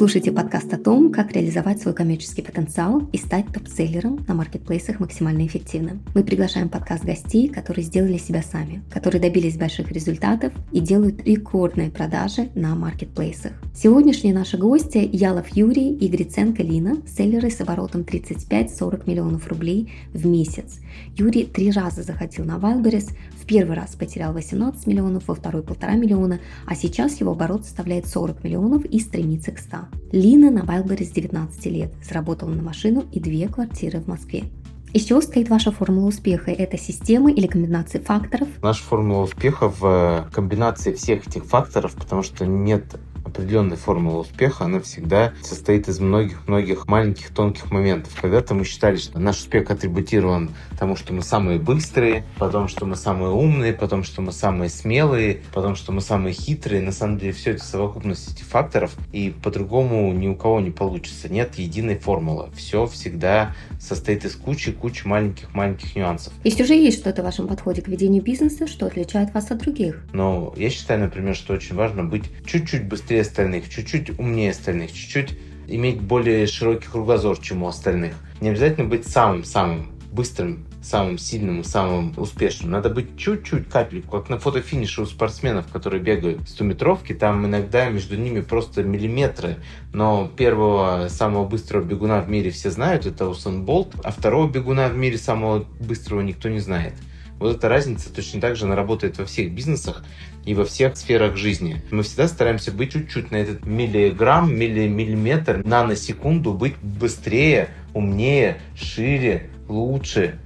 слушаете подкаст о том, как реализовать свой коммерческий потенциал и стать топ-селлером на маркетплейсах максимально эффективно. Мы приглашаем подкаст гостей, которые сделали себя сами, которые добились больших результатов и делают рекордные продажи на маркетплейсах. Сегодняшние наши гости Ялов Юрий и Гриценко Лина, селлеры с оборотом 35-40 миллионов рублей в месяц. Юрий три раза заходил на Wildberries, в первый раз потерял 18 миллионов, во второй полтора миллиона, а сейчас его оборот составляет 40 миллионов и стремится к 100. Лина на Wildberries с 19 лет, заработала на машину и две квартиры в Москве. Из чего стоит ваша формула успеха? Это система или комбинация факторов? Наша формула успеха в комбинации всех этих факторов, потому что нет определенная формула успеха, она всегда состоит из многих-многих маленьких тонких моментов. Когда-то мы считали, что наш успех атрибутирован тому, что мы самые быстрые, потом, что мы самые умные, потом, что мы самые смелые, потом, что мы самые хитрые. На самом деле все это совокупность этих факторов, и по-другому ни у кого не получится. Нет единой формулы. Все всегда состоит из кучи-кучи маленьких-маленьких нюансов. И все же есть что-то в вашем подходе к ведению бизнеса, что отличает вас от других? Но я считаю, например, что очень важно быть чуть-чуть быстрее быстрее остальных, чуть-чуть умнее остальных, чуть-чуть иметь более широкий кругозор, чем у остальных. Не обязательно быть самым-самым быстрым, самым сильным, самым успешным. Надо быть чуть-чуть капельку, как на фотофинише у спортсменов, которые бегают 100-метровки, там иногда между ними просто миллиметры, но первого самого быстрого бегуна в мире все знают, это Усен Болт, а второго бегуна в мире самого быстрого никто не знает. Вот эта разница точно так же она работает во всех бизнесах и во всех сферах жизни. Мы всегда стараемся быть чуть-чуть на этот миллиграмм, миллиметр, наносекунду, быть быстрее, умнее, шире, лучше.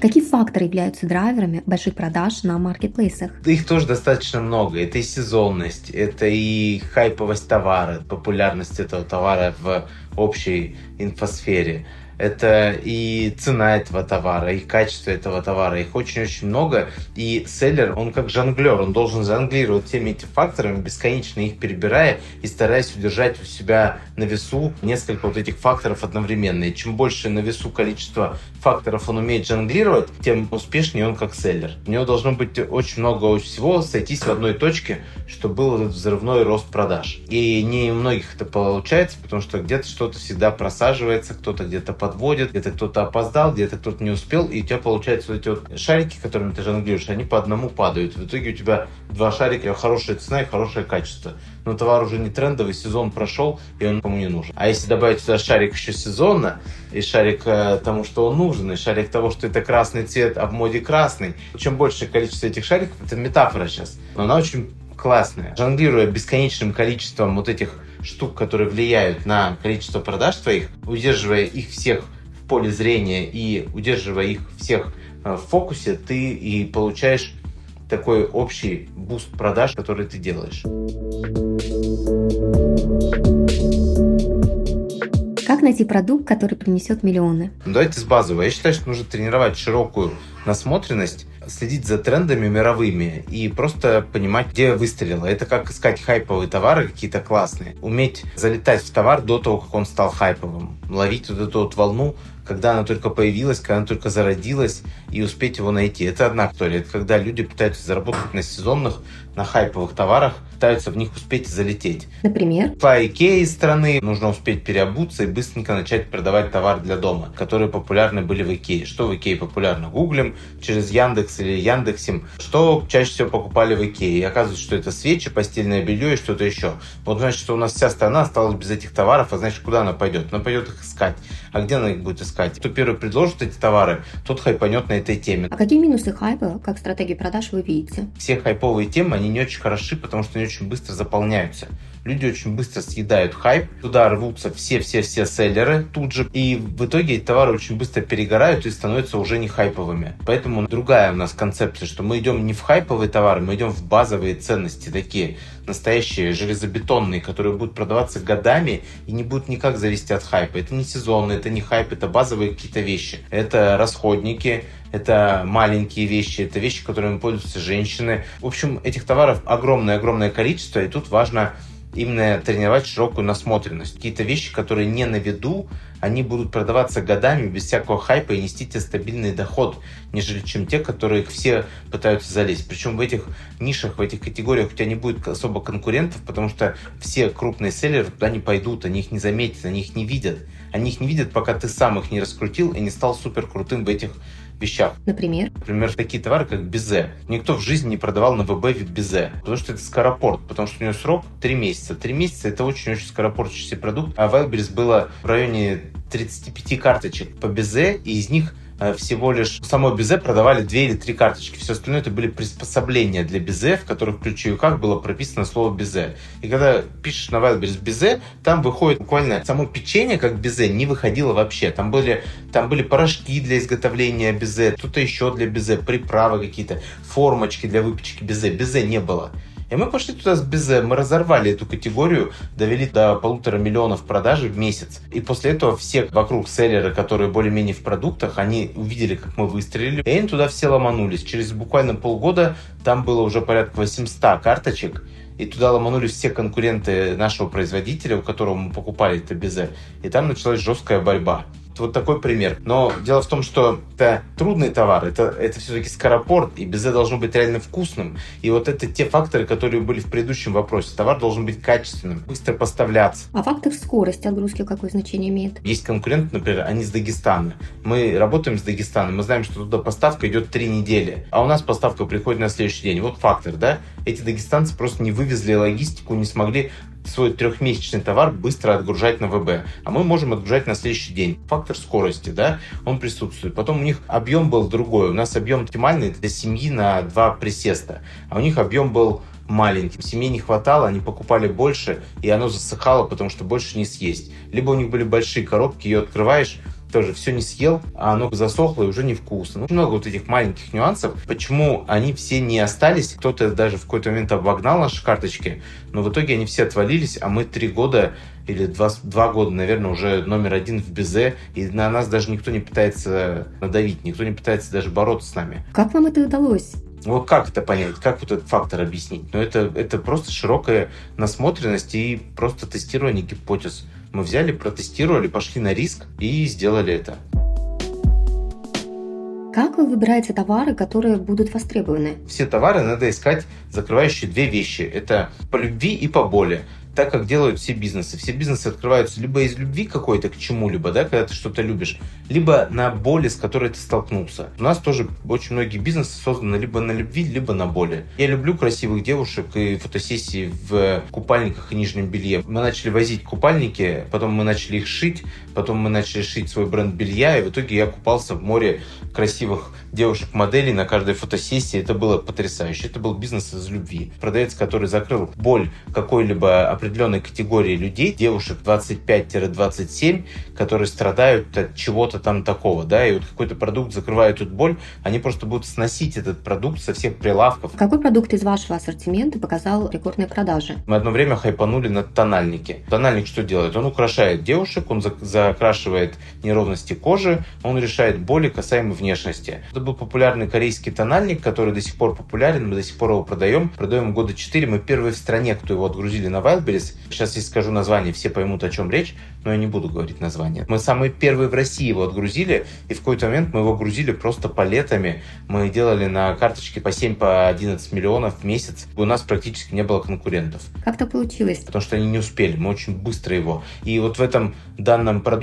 Какие факторы являются драйверами больших продаж на маркетплейсах? Их тоже достаточно много. Это и сезонность, это и хайповость товара, популярность этого товара в общей инфосфере это и цена этого товара, и качество этого товара. Их очень-очень много. И селлер, он как жонглер, он должен жонглировать всеми этими факторами, бесконечно их перебирая и стараясь удержать у себя на весу несколько вот этих факторов одновременно. И чем больше на весу количество факторов он умеет жонглировать, тем успешнее он как селлер. У него должно быть очень много всего сойтись в одной точке, чтобы был этот взрывной рост продаж. И не у многих это получается, потому что где-то что-то всегда просаживается, кто-то где-то подводит, где-то кто-то опоздал, где-то кто-то не успел, и у тебя получаются вот эти вот шарики, которыми ты жонглируешь, они по одному падают. В итоге у тебя два шарика, хорошая цена и хорошее качество. Но товар уже не трендовый, сезон прошел, и он кому не нужен. А если добавить сюда шарик еще сезонно, и шарик э, тому, что он нужен, и шарик того, что это красный цвет, а в моде красный, чем больше количество этих шариков, это метафора сейчас, но она очень классная. Жонглируя бесконечным количеством вот этих штук, которые влияют на количество продаж твоих, удерживая их всех в поле зрения и удерживая их всех э, в фокусе, ты и получаешь такой общий буст продаж, который ты делаешь. Как найти продукт, который принесет миллионы? Давайте с базового. Я считаю, что нужно тренировать широкую насмотренность, следить за трендами мировыми и просто понимать, где выстрелило. Это как искать хайповые товары какие-то классные. Уметь залетать в товар до того, как он стал хайповым. Ловить вот эту вот волну, когда она только появилась, когда она только зародилась, и успеть его найти. Это одна история. Это когда люди пытаются заработать на сезонных, на хайповых товарах, пытаются в них успеть залететь. Например? По Икее из страны нужно успеть переобуться и быстренько начать продавать товар для дома, которые популярны были в Икее. Что в Икее популярно? Гуглим через Яндекс или Яндексим. Что чаще всего покупали в Икее? И оказывается, что это свечи, постельное белье и что-то еще. Вот значит, что у нас вся страна осталась без этих товаров, а значит, куда она пойдет? Она пойдет их искать. А где она их будет искать? Кто первый предложит эти товары, тот хайпанет на этой теме. А какие минусы хайпа, как стратегии продаж, вы видите? Все хайповые темы, они не очень хороши, потому что они очень быстро заполняются. Люди очень быстро съедают хайп, туда рвутся все-все-все селлеры тут же, и в итоге эти товары очень быстро перегорают и становятся уже не хайповыми. Поэтому другая у нас концепция, что мы идем не в хайповые товары, мы идем в базовые ценности, такие настоящие, железобетонные, которые будут продаваться годами и не будут никак зависеть от хайпа. Это не сезонно, это не хайп, это базовые какие-то вещи. Это расходники, это маленькие вещи, это вещи, которыми пользуются женщины. В общем, этих товаров огромное-огромное количество, и тут важно именно тренировать широкую насмотренность. Какие-то вещи, которые не на виду, они будут продаваться годами без всякого хайпа и нести тебе стабильный доход, нежели чем те, которые все пытаются залезть. Причем в этих нишах, в этих категориях у тебя не будет особо конкурентов, потому что все крупные селлеры туда не пойдут, они их не заметят, они их не видят. Они их не видят, пока ты сам их не раскрутил и не стал супер крутым в этих вещах. Например? Например, такие товары, как безе. Никто в жизни не продавал на ВБ безе, потому что это скоропорт, потому что у него срок 3 месяца. 3 месяца – это очень-очень скоропортящийся продукт. А в Wildberries было в районе 35 карточек по безе, и из них всего лишь в самой Бизе продавали две или три карточки. Все остальное это были приспособления для Бизе, в которых в ключевиках было прописано слово Бизе. И когда пишешь на Wildberries Бизе, там выходит буквально само печенье как Бизе не выходило вообще. Там были, там были порошки для изготовления Бизе, что-то еще для Бизе, приправы какие-то, формочки для выпечки Бизе. Бизе не было. И мы пошли туда с Безе, мы разорвали эту категорию, довели до полутора миллионов продажи в месяц. И после этого все вокруг селлеры, которые более-менее в продуктах, они увидели, как мы выстрелили, и они туда все ломанулись. Через буквально полгода там было уже порядка 800 карточек, и туда ломанулись все конкуренты нашего производителя, у которого мы покупали это безе. И там началась жесткая борьба. Вот такой пример. Но дело в том, что это трудный товар, это, это все-таки скоропорт, и безе должно быть реально вкусным. И вот это те факторы, которые были в предыдущем вопросе. Товар должен быть качественным, быстро поставляться. А фактор скорости отгрузки какое значение имеет? Есть конкуренты, например, они с Дагестана. Мы работаем с Дагестаном, мы знаем, что туда поставка идет три недели, а у нас поставка приходит на следующий день. Вот фактор, да? Эти дагестанцы просто не вывезли логистику, не смогли свой трехмесячный товар быстро отгружать на ВБ, а мы можем отгружать на следующий день. Фактор скорости, да, он присутствует. Потом у них объем был другой. У нас объем оптимальный для семьи на два присеста, а у них объем был маленьким. Семье не хватало, они покупали больше, и оно засыхало, потому что больше не съесть. Либо у них были большие коробки, ее открываешь, тоже все не съел, а оно засохло и уже невкусно. Ну, много вот этих маленьких нюансов, почему они все не остались. Кто-то даже в какой-то момент обогнал наши карточки, но в итоге они все отвалились, а мы три года или два, два года, наверное, уже номер один в Безе, и на нас даже никто не пытается надавить, никто не пытается даже бороться с нами. Как вам это удалось? Вот как это понять, как вот этот фактор объяснить? Ну, это, это просто широкая насмотренность и просто тестирование гипотез. Мы взяли, протестировали, пошли на риск и сделали это. Как вы выбираете товары, которые будут востребованы? Все товары надо искать, закрывающие две вещи. Это по любви и по боли так, как делают все бизнесы. Все бизнесы открываются либо из любви какой-то к чему-либо, да, когда ты что-то любишь, либо на боли, с которой ты столкнулся. У нас тоже очень многие бизнесы созданы либо на любви, либо на боли. Я люблю красивых девушек и фотосессии в купальниках и нижнем белье. Мы начали возить купальники, потом мы начали их шить, потом мы начали шить свой бренд белья, и в итоге я купался в море красивых девушек-моделей на каждой фотосессии. Это было потрясающе. Это был бизнес из любви. Продавец, который закрыл боль какой-либо определенной категории людей, девушек 25-27, которые страдают от чего-то там такого, да, и вот какой-то продукт закрывает эту боль, они просто будут сносить этот продукт со всех прилавков. Какой продукт из вашего ассортимента показал рекордные продажи? Мы одно время хайпанули на тональнике. Тональник что делает? Он украшает девушек, он закрашивает неровности кожи, он решает боли касаемо внешности. Это был популярный корейский тональник, который до сих пор популярен, мы до сих пор его продаем. Продаем года 4, мы первые в стране, кто его отгрузили на Wildberries. Сейчас, если скажу название, все поймут, о чем речь, но я не буду говорить название. Мы самые первые в России его отгрузили, и в какой-то момент мы его грузили просто палетами. Мы делали на карточке по 7, по 11 миллионов в месяц. У нас практически не было конкурентов. Как то получилось? Потому что они не успели, мы очень быстро его. И вот в этом данном продукте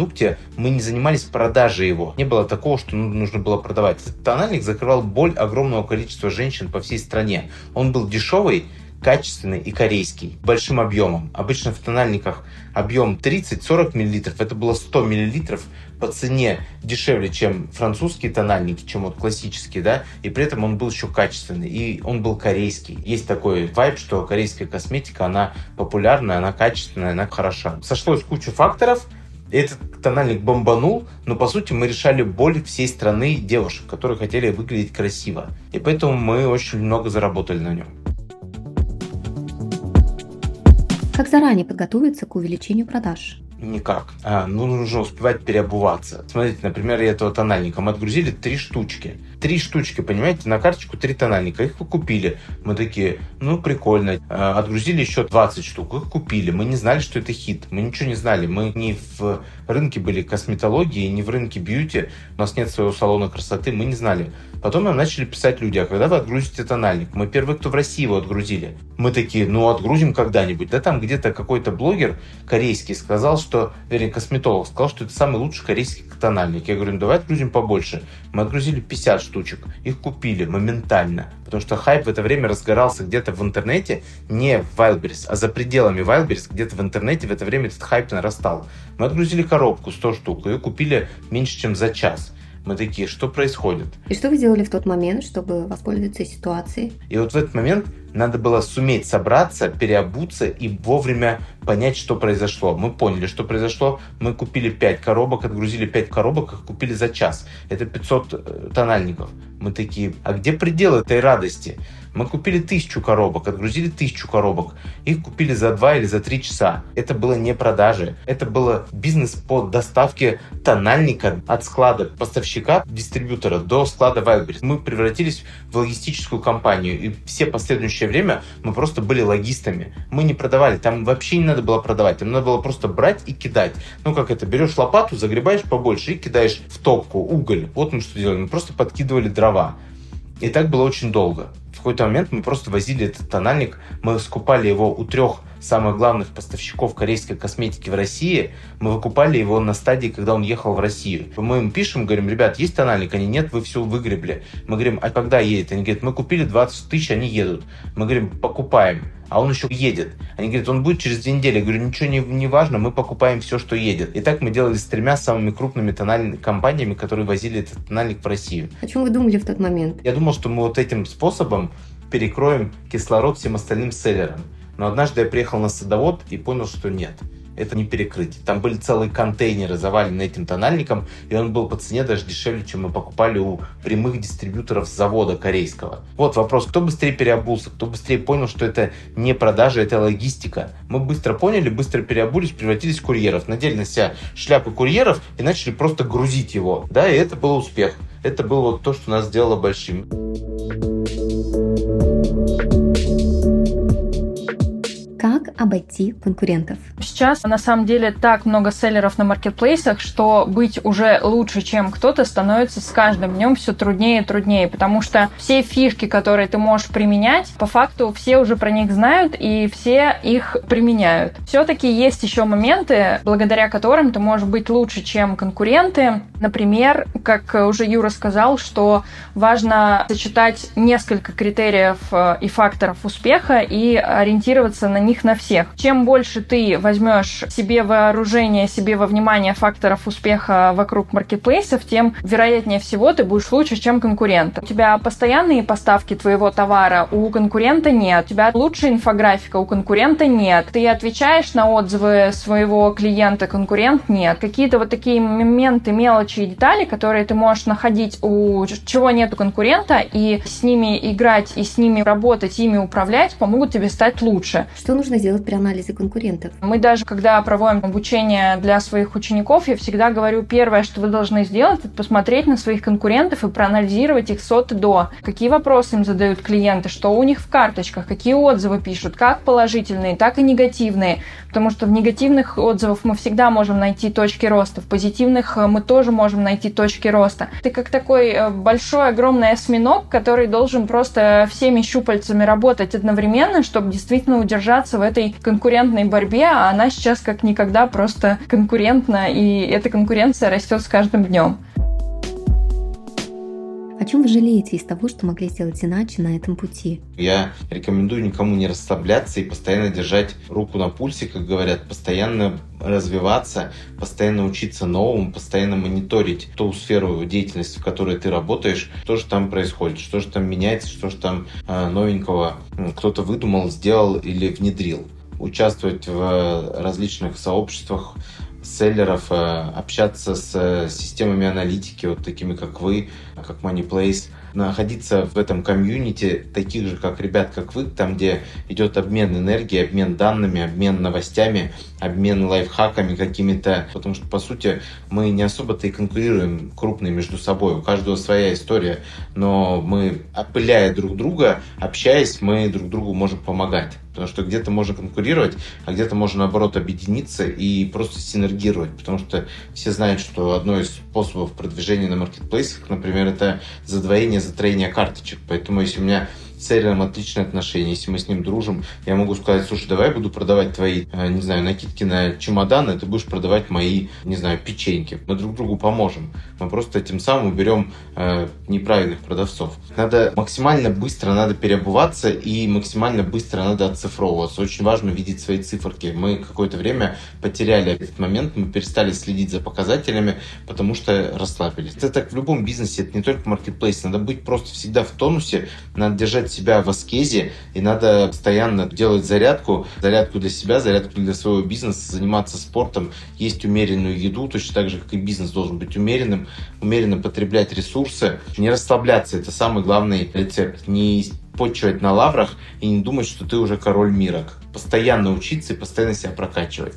мы не занимались продажей его. Не было такого, что нужно было продавать тональник закрывал боль огромного количества женщин по всей стране. Он был дешевый, качественный и корейский, большим объемом. Обычно в тональниках объем 30-40 мл, это было 100 мл по цене дешевле, чем французские тональники, чем вот классические, да, и при этом он был еще качественный, и он был корейский. Есть такой вайб, что корейская косметика, она популярная, она качественная, она хороша. Сошлось куча факторов, этот тональник бомбанул, но по сути мы решали боль всей страны девушек, которые хотели выглядеть красиво. И поэтому мы очень много заработали на нем. Как заранее подготовиться к увеличению продаж? Никак. А, ну, нужно успевать переобуваться. Смотрите, например, этого тональника мы отгрузили три штучки – Три штучки, понимаете, на карточку три тональника. Их вы купили. Мы такие, ну, прикольно. А, отгрузили еще 20 штук. Их купили. Мы не знали, что это хит. Мы ничего не знали. Мы не в рынке были косметологии, не в рынке бьюти. У нас нет своего салона красоты. Мы не знали. Потом нам начали писать люди, а когда вы отгрузите тональник? Мы первые, кто в России его отгрузили. Мы такие, ну, отгрузим когда-нибудь. Да там где-то какой-то блогер корейский сказал, что, вернее, косметолог сказал, что это самый лучший корейский тональник. Я говорю, ну, давай отгрузим побольше. Мы отгрузили 50 штучек. Их купили моментально. Потому что хайп в это время разгорался где-то в интернете, не в Wildberries, а за пределами Wildberries, где-то в интернете в это время этот хайп нарастал. Мы отгрузили коробку 100 штук, ее купили меньше, чем за час. Мы такие, что происходит? И что вы сделали в тот момент, чтобы воспользоваться ситуацией? И вот в этот момент надо было суметь собраться, переобуться и вовремя понять, что произошло. Мы поняли, что произошло. Мы купили 5 коробок, отгрузили 5 коробок, их купили за час. Это 500 э, тональников. Мы такие, а где предел этой радости? Мы купили тысячу коробок, отгрузили тысячу коробок. Их купили за два или за три часа. Это было не продажи. Это было бизнес по доставке тональника от склада поставщика, дистрибьютора до склада Wildberries. Мы превратились в логистическую компанию. И все последующее время мы просто были логистами. Мы не продавали. Там вообще не надо было продавать. Там надо было просто брать и кидать. Ну как это? Берешь лопату, загребаешь побольше и кидаешь в топку уголь. Вот мы что делали. Мы просто подкидывали дрова. И так было очень долго какой-то момент мы просто возили этот тональник, мы скупали его у трех самых главных поставщиков корейской косметики в России, мы выкупали его на стадии, когда он ехал в Россию. Мы им пишем, говорим, ребят, есть тональник? Они, нет, вы все выгребли. Мы говорим, а когда едет? Они говорят, мы купили 20 тысяч, они едут. Мы говорим, покупаем а он еще едет. Они говорят, он будет через две недели. Я говорю, ничего не, не важно, мы покупаем все, что едет. И так мы делали с тремя самыми крупными тональными компаниями, которые возили этот тональник в Россию. О чем вы думали в тот момент? Я думал, что мы вот этим способом перекроем кислород всем остальным селлерам. Но однажды я приехал на садовод и понял, что нет это не перекрыть. Там были целые контейнеры завалены этим тональником, и он был по цене даже дешевле, чем мы покупали у прямых дистрибьюторов завода корейского. Вот вопрос, кто быстрее переобулся, кто быстрее понял, что это не продажа, это логистика. Мы быстро поняли, быстро переобулись, превратились в курьеров, надели на себя шляпы курьеров и начали просто грузить его. Да, и это был успех. Это было вот то, что нас сделало большим. Обойти конкурентов. Сейчас на самом деле так много селлеров на маркетплейсах, что быть уже лучше, чем кто-то, становится с каждым днем все труднее и труднее, потому что все фишки, которые ты можешь применять, по факту все уже про них знают и все их применяют. Все-таки есть еще моменты, благодаря которым ты можешь быть лучше, чем конкуренты. Например, как уже Юра сказал, что важно сочетать несколько критериев э, и факторов успеха и ориентироваться на них на всех. Чем больше ты возьмешь себе вооружение, себе во внимание факторов успеха вокруг маркетплейсов, тем вероятнее всего ты будешь лучше, чем конкурент. У тебя постоянные поставки твоего товара, у конкурента нет. У тебя лучшая инфографика, у конкурента нет. Ты отвечаешь на отзывы своего клиента, конкурент нет. Какие-то вот такие моменты, мелочи и детали, которые ты можешь находить у чего нет у конкурента, и с ними играть, и с ними работать, ими управлять, помогут тебе стать лучше. Что нужно сделать при анализе конкурентов? Мы даже, когда проводим обучение для своих учеников, я всегда говорю, первое, что вы должны сделать, это посмотреть на своих конкурентов и проанализировать их сот и до. Какие вопросы им задают клиенты, что у них в карточках, какие отзывы пишут, как положительные, так и негативные. Потому что в негативных отзывах мы всегда можем найти точки роста, в позитивных э, мы тоже можем найти точки роста. Ты как такой э, большой, огромный осьминог, который должен просто всеми щупальцами работать одновременно, чтобы действительно удержаться в этой этой конкурентной борьбе, а она сейчас как никогда просто конкурентна, и эта конкуренция растет с каждым днем. О чем вы жалеете из того, что могли сделать иначе на этом пути? Я рекомендую никому не расслабляться и постоянно держать руку на пульсе, как говорят, постоянно развиваться, постоянно учиться новому, постоянно мониторить ту сферу деятельности, в которой ты работаешь, что же там происходит, что же там меняется, что же там э, новенького кто-то выдумал, сделал или внедрил. Участвовать в различных сообществах, селлеров, э, общаться с э, системами аналитики, вот такими как вы, как MoneyPlace, находиться в этом комьюнити таких же, как ребят, как вы, там, где идет обмен энергией, обмен данными, обмен новостями, обмен лайфхаками какими-то, потому что, по сути, мы не особо-то и конкурируем крупные между собой, у каждого своя история, но мы, опыляя друг друга, общаясь, мы друг другу можем помогать. Потому что где-то можно конкурировать, а где-то можно, наоборот, объединиться и просто синергировать. Потому что все знают, что одно из способов продвижения на маркетплейсах, например, это задвоение, затроение карточек. Поэтому если у меня Церером отличные отношения, если мы с ним дружим, я могу сказать, слушай, давай буду продавать твои, э, не знаю, накидки на чемоданы, ты будешь продавать мои, не знаю, печеньки. Мы друг другу поможем. Мы просто тем самым уберем э, неправильных продавцов. Надо максимально быстро надо переобуваться и максимально быстро надо оцифровываться. Очень важно видеть свои циферки. Мы какое-то время потеряли этот момент, мы перестали следить за показателями, потому что расслабились. Это так в любом бизнесе, это не только маркетплейс. Надо быть просто всегда в тонусе, надо держать себя в аскезе, и надо постоянно делать зарядку, зарядку для себя, зарядку для своего бизнеса, заниматься спортом, есть умеренную еду, точно так же, как и бизнес должен быть умеренным, умеренно потреблять ресурсы, не расслабляться, это самый главный рецепт, не почивать на лаврах и не думать, что ты уже король мира. Постоянно учиться и постоянно себя прокачивать.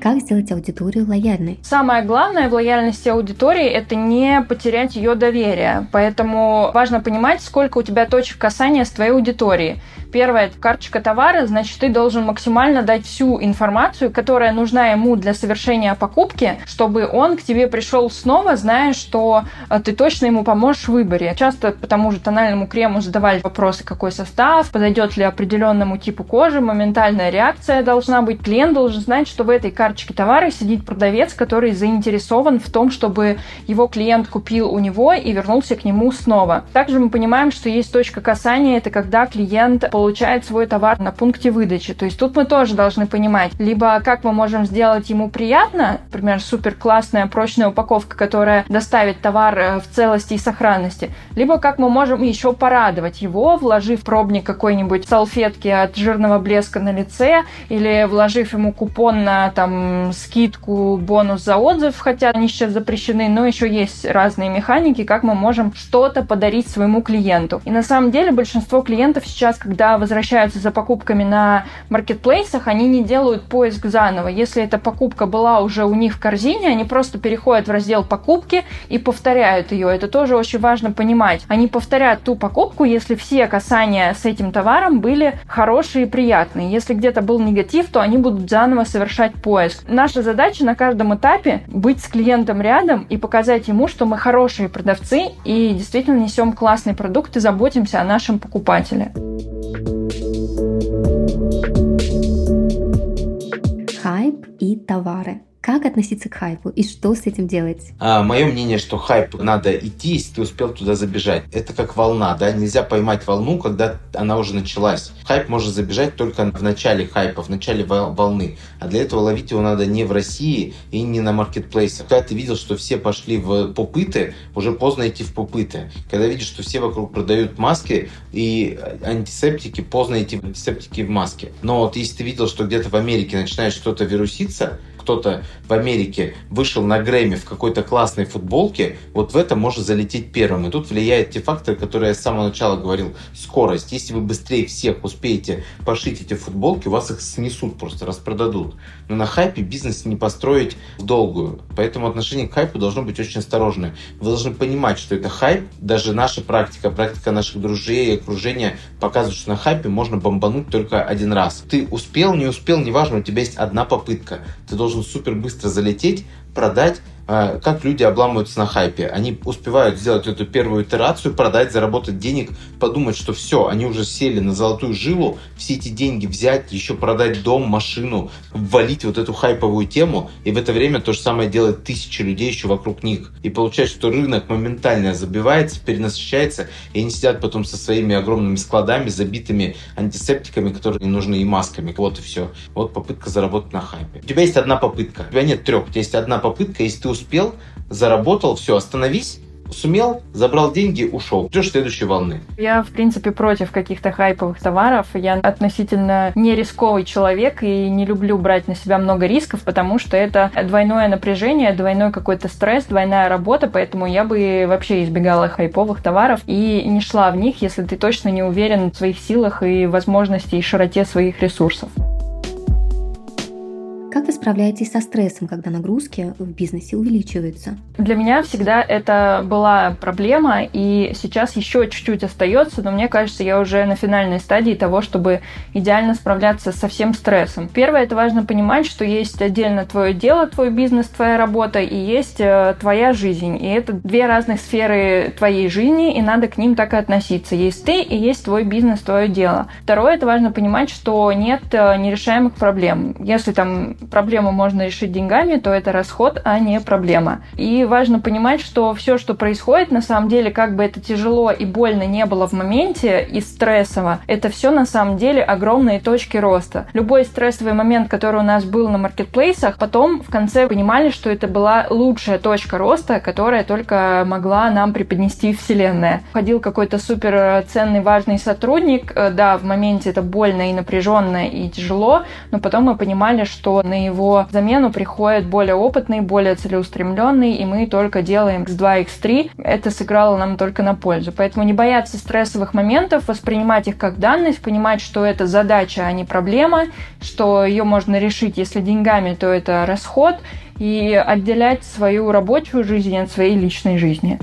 Как сделать аудиторию лояльной? Самое главное в лояльности аудитории – это не потерять ее доверие. Поэтому важно понимать, сколько у тебя точек касания с твоей аудиторией. Первое – это карточка товара, значит, ты должен максимально дать всю информацию, которая нужна ему для совершения покупки, чтобы он к тебе пришел снова, зная, что э, ты точно ему поможешь в выборе. Часто по тому же тональному крему задавали вопросы, какой состав, подойдет ли определенному типу кожи, моментальная реакция должна быть. Клиент должен знать, что в этой карточке товара сидит продавец, который заинтересован в том, чтобы его клиент купил у него и вернулся к нему снова. Также мы понимаем, что есть точка касания, это когда клиент получает свой товар на пункте выдачи. То есть тут мы тоже должны понимать, либо как мы можем сделать ему приятно, например, супер классная прочная упаковка, которая доставит товар э, в целости и сохранности, либо как мы можем еще порадовать его, вложив пробник какой-нибудь салфетки от жирного блеска на лице или вложив ему купон на там скидку, бонус за отзыв, хотя они сейчас запрещены, но еще есть разные механики, как мы можем что-то подарить своему клиенту. И на самом деле большинство клиентов сейчас, когда возвращаются за покупками на маркетплейсах, они не делают поиск заново. Если эта покупка была уже у них в корзине, они просто переходят в раздел покупки и повторяют ее. Это тоже очень важно понимать. Они повторяют ту покупку, если все касания с этим товаром были хорошие и приятные. Если где-то был негатив, то они будут заново совершать поиск. Наша задача на каждом этапе быть с клиентом рядом и показать ему, что мы хорошие продавцы и действительно несем классный продукт и заботимся о нашем покупателе. И товары. Как относиться к хайпу и что с этим делать? А, мое мнение, что хайп надо идти, если ты успел туда забежать. Это как волна, да? Нельзя поймать волну, когда она уже началась. Хайп может забежать только в начале хайпа, в начале волны. А для этого ловить его надо не в России и не на маркетплейсах. Когда ты видел, что все пошли в попыты, уже поздно идти в попыты. Когда видишь, что все вокруг продают маски и антисептики, поздно идти в антисептики в маске. Но вот если ты видел, что где-то в Америке начинает что-то вируситься, кто-то в Америке вышел на Грэмми в какой-то классной футболке, вот в это может залететь первым. И тут влияют те факторы, которые я с самого начала говорил. Скорость. Если вы быстрее всех успеете пошить эти футболки, у вас их снесут, просто распродадут. Но на хайпе бизнес не построить в долгую. Поэтому отношение к хайпу должно быть очень осторожное. Вы должны понимать, что это хайп. Даже наша практика, практика наших друзей и окружения показывает, что на хайпе можно бомбануть только один раз. Ты успел, не успел, неважно, у тебя есть одна попытка. Ты должен должен супер быстро залететь, продать, как люди обламываются на хайпе. Они успевают сделать эту первую итерацию, продать, заработать денег, подумать, что все, они уже сели на золотую жилу, все эти деньги взять, еще продать дом, машину, ввалить вот эту хайповую тему, и в это время то же самое делает тысячи людей еще вокруг них. И получается, что рынок моментально забивается, перенасыщается, и они сидят потом со своими огромными складами, забитыми антисептиками, которые не нужны, и масками. Вот и все. Вот попытка заработать на хайпе. У тебя есть одна попытка. У тебя нет трех. У тебя есть одна попытка. Если ты успел, заработал, все, остановись, Сумел, забрал деньги, ушел. Ждешь следующей волны. Я, в принципе, против каких-то хайповых товаров. Я относительно не рисковый человек и не люблю брать на себя много рисков, потому что это двойное напряжение, двойной какой-то стресс, двойная работа, поэтому я бы вообще избегала хайповых товаров и не шла в них, если ты точно не уверен в своих силах и возможности и широте своих ресурсов. Как вы справляетесь со стрессом, когда нагрузки в бизнесе увеличиваются? Для меня всегда это была проблема, и сейчас еще чуть-чуть остается, но мне кажется, я уже на финальной стадии того, чтобы идеально справляться со всем стрессом. Первое, это важно понимать, что есть отдельно твое дело, твой бизнес, твоя работа, и есть э, твоя жизнь. И это две разных сферы твоей жизни, и надо к ним так и относиться. Есть ты, и есть твой бизнес, твое дело. Второе, это важно понимать, что нет э, нерешаемых проблем. Если там проблему можно решить деньгами, то это расход, а не проблема. И важно понимать, что все, что происходит, на самом деле, как бы это тяжело и больно не было в моменте и стрессово, это все на самом деле огромные точки роста. Любой стрессовый момент, который у нас был на маркетплейсах, потом в конце понимали, что это была лучшая точка роста, которая только могла нам преподнести Вселенная. Ходил какой-то супер ценный, важный сотрудник, э, да, в моменте это больно и напряженно и тяжело, но потом мы понимали, что на его замену приходит более опытный, более целеустремленный, и мы только делаем X2, X3. Это сыграло нам только на пользу. Поэтому не бояться стрессовых моментов, воспринимать их как данность, понимать, что это задача, а не проблема, что ее можно решить, если деньгами, то это расход, и отделять свою рабочую жизнь от своей личной жизни.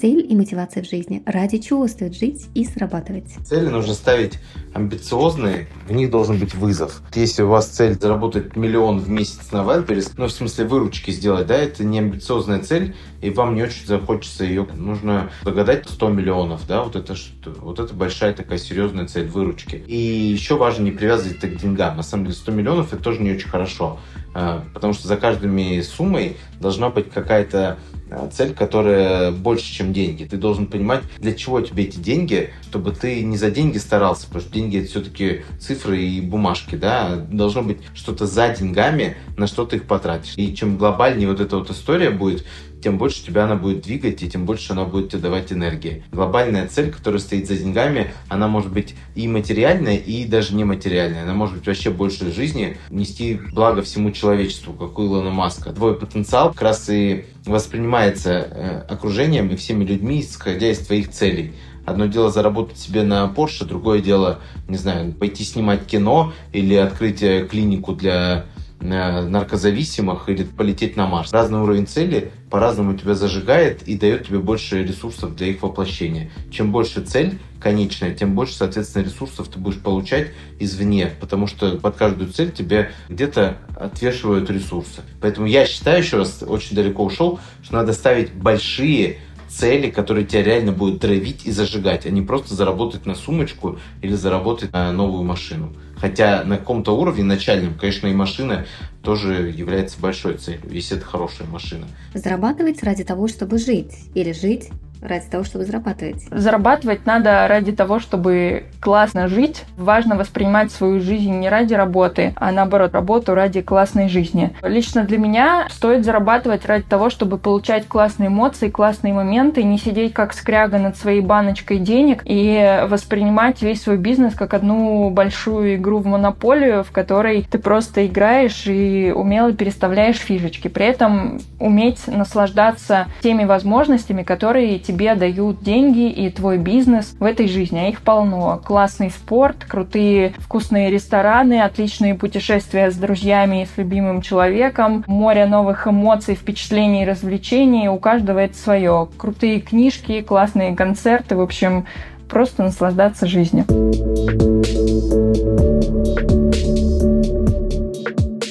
цель и мотивация в жизни, ради чего стоит жить и срабатывать. Цели нужно ставить амбициозные, в них должен быть вызов. Если у вас цель заработать миллион в месяц на Wildberries, ну, в смысле, выручки сделать, да, это не амбициозная цель, и вам не очень захочется ее, нужно загадать 100 миллионов, да, вот это, вот это большая такая серьезная цель выручки. И еще важно не привязывать это к деньгам. На самом деле 100 миллионов это тоже не очень хорошо, а, потому что за каждыми суммой должна быть какая-то а, цель, которая больше, чем деньги. Ты должен понимать, для чего тебе эти деньги, чтобы ты не за деньги старался, потому что деньги это все-таки цифры и бумажки, да, должно быть что-то за деньгами, на что ты их потратишь. И чем глобальнее вот эта вот история будет, тем больше тебя она будет двигать, и тем больше она будет тебе давать энергии. Глобальная цель, которая стоит за деньгами, она может быть и материальная, и даже нематериальная. Она может быть вообще больше жизни, нести благо всему человечеству, как у Илона Маска. Твой потенциал как раз и воспринимается э, окружением и всеми людьми, исходя из твоих целей. Одно дело заработать себе на Porsche, другое дело, не знаю, пойти снимать кино или открыть э, клинику для Э, наркозависимых или полететь на Марс. Разный уровень цели по-разному тебя зажигает и дает тебе больше ресурсов для их воплощения. Чем больше цель конечная, тем больше, соответственно, ресурсов ты будешь получать извне, потому что под каждую цель тебе где-то отвешивают ресурсы. Поэтому я считаю, еще раз, очень далеко ушел, что надо ставить большие цели, которые тебя реально будут травить и зажигать, а не просто заработать на сумочку или заработать на новую машину. Хотя на каком-то уровне начальном, конечно, и машина тоже является большой целью, если это хорошая машина. Зарабатывать ради того, чтобы жить, или жить ради того, чтобы зарабатывать? Зарабатывать надо ради того, чтобы классно жить. Важно воспринимать свою жизнь не ради работы, а наоборот, работу ради классной жизни. Лично для меня стоит зарабатывать ради того, чтобы получать классные эмоции, классные моменты, не сидеть как скряга над своей баночкой денег и воспринимать весь свой бизнес как одну большую игру в монополию, в которой ты просто играешь и умело переставляешь фишечки. При этом уметь наслаждаться теми возможностями, которые тебе дают деньги и твой бизнес в этой жизни, а их полно. Классный спорт, крутые вкусные рестораны, отличные путешествия с друзьями и с любимым человеком, море новых эмоций, впечатлений и развлечений. У каждого это свое. Крутые книжки, классные концерты, в общем, просто наслаждаться жизнью.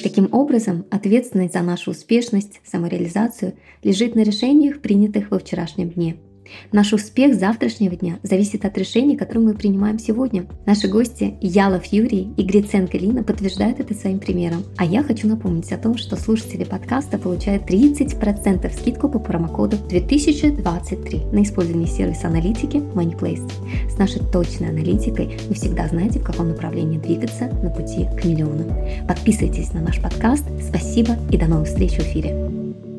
Таким образом, ответственность за нашу успешность, самореализацию лежит на решениях, принятых во вчерашнем дне – Наш успех завтрашнего дня зависит от решений, которые мы принимаем сегодня. Наши гости Ялов Юрий и Гриценко Лина подтверждают это своим примером. А я хочу напомнить о том, что слушатели подкаста получают 30% скидку по промокоду 2023 на использование сервиса аналитики MoneyPlace. С нашей точной аналитикой вы всегда знаете, в каком направлении двигаться на пути к миллионам. Подписывайтесь на наш подкаст. Спасибо и до новых встреч в эфире.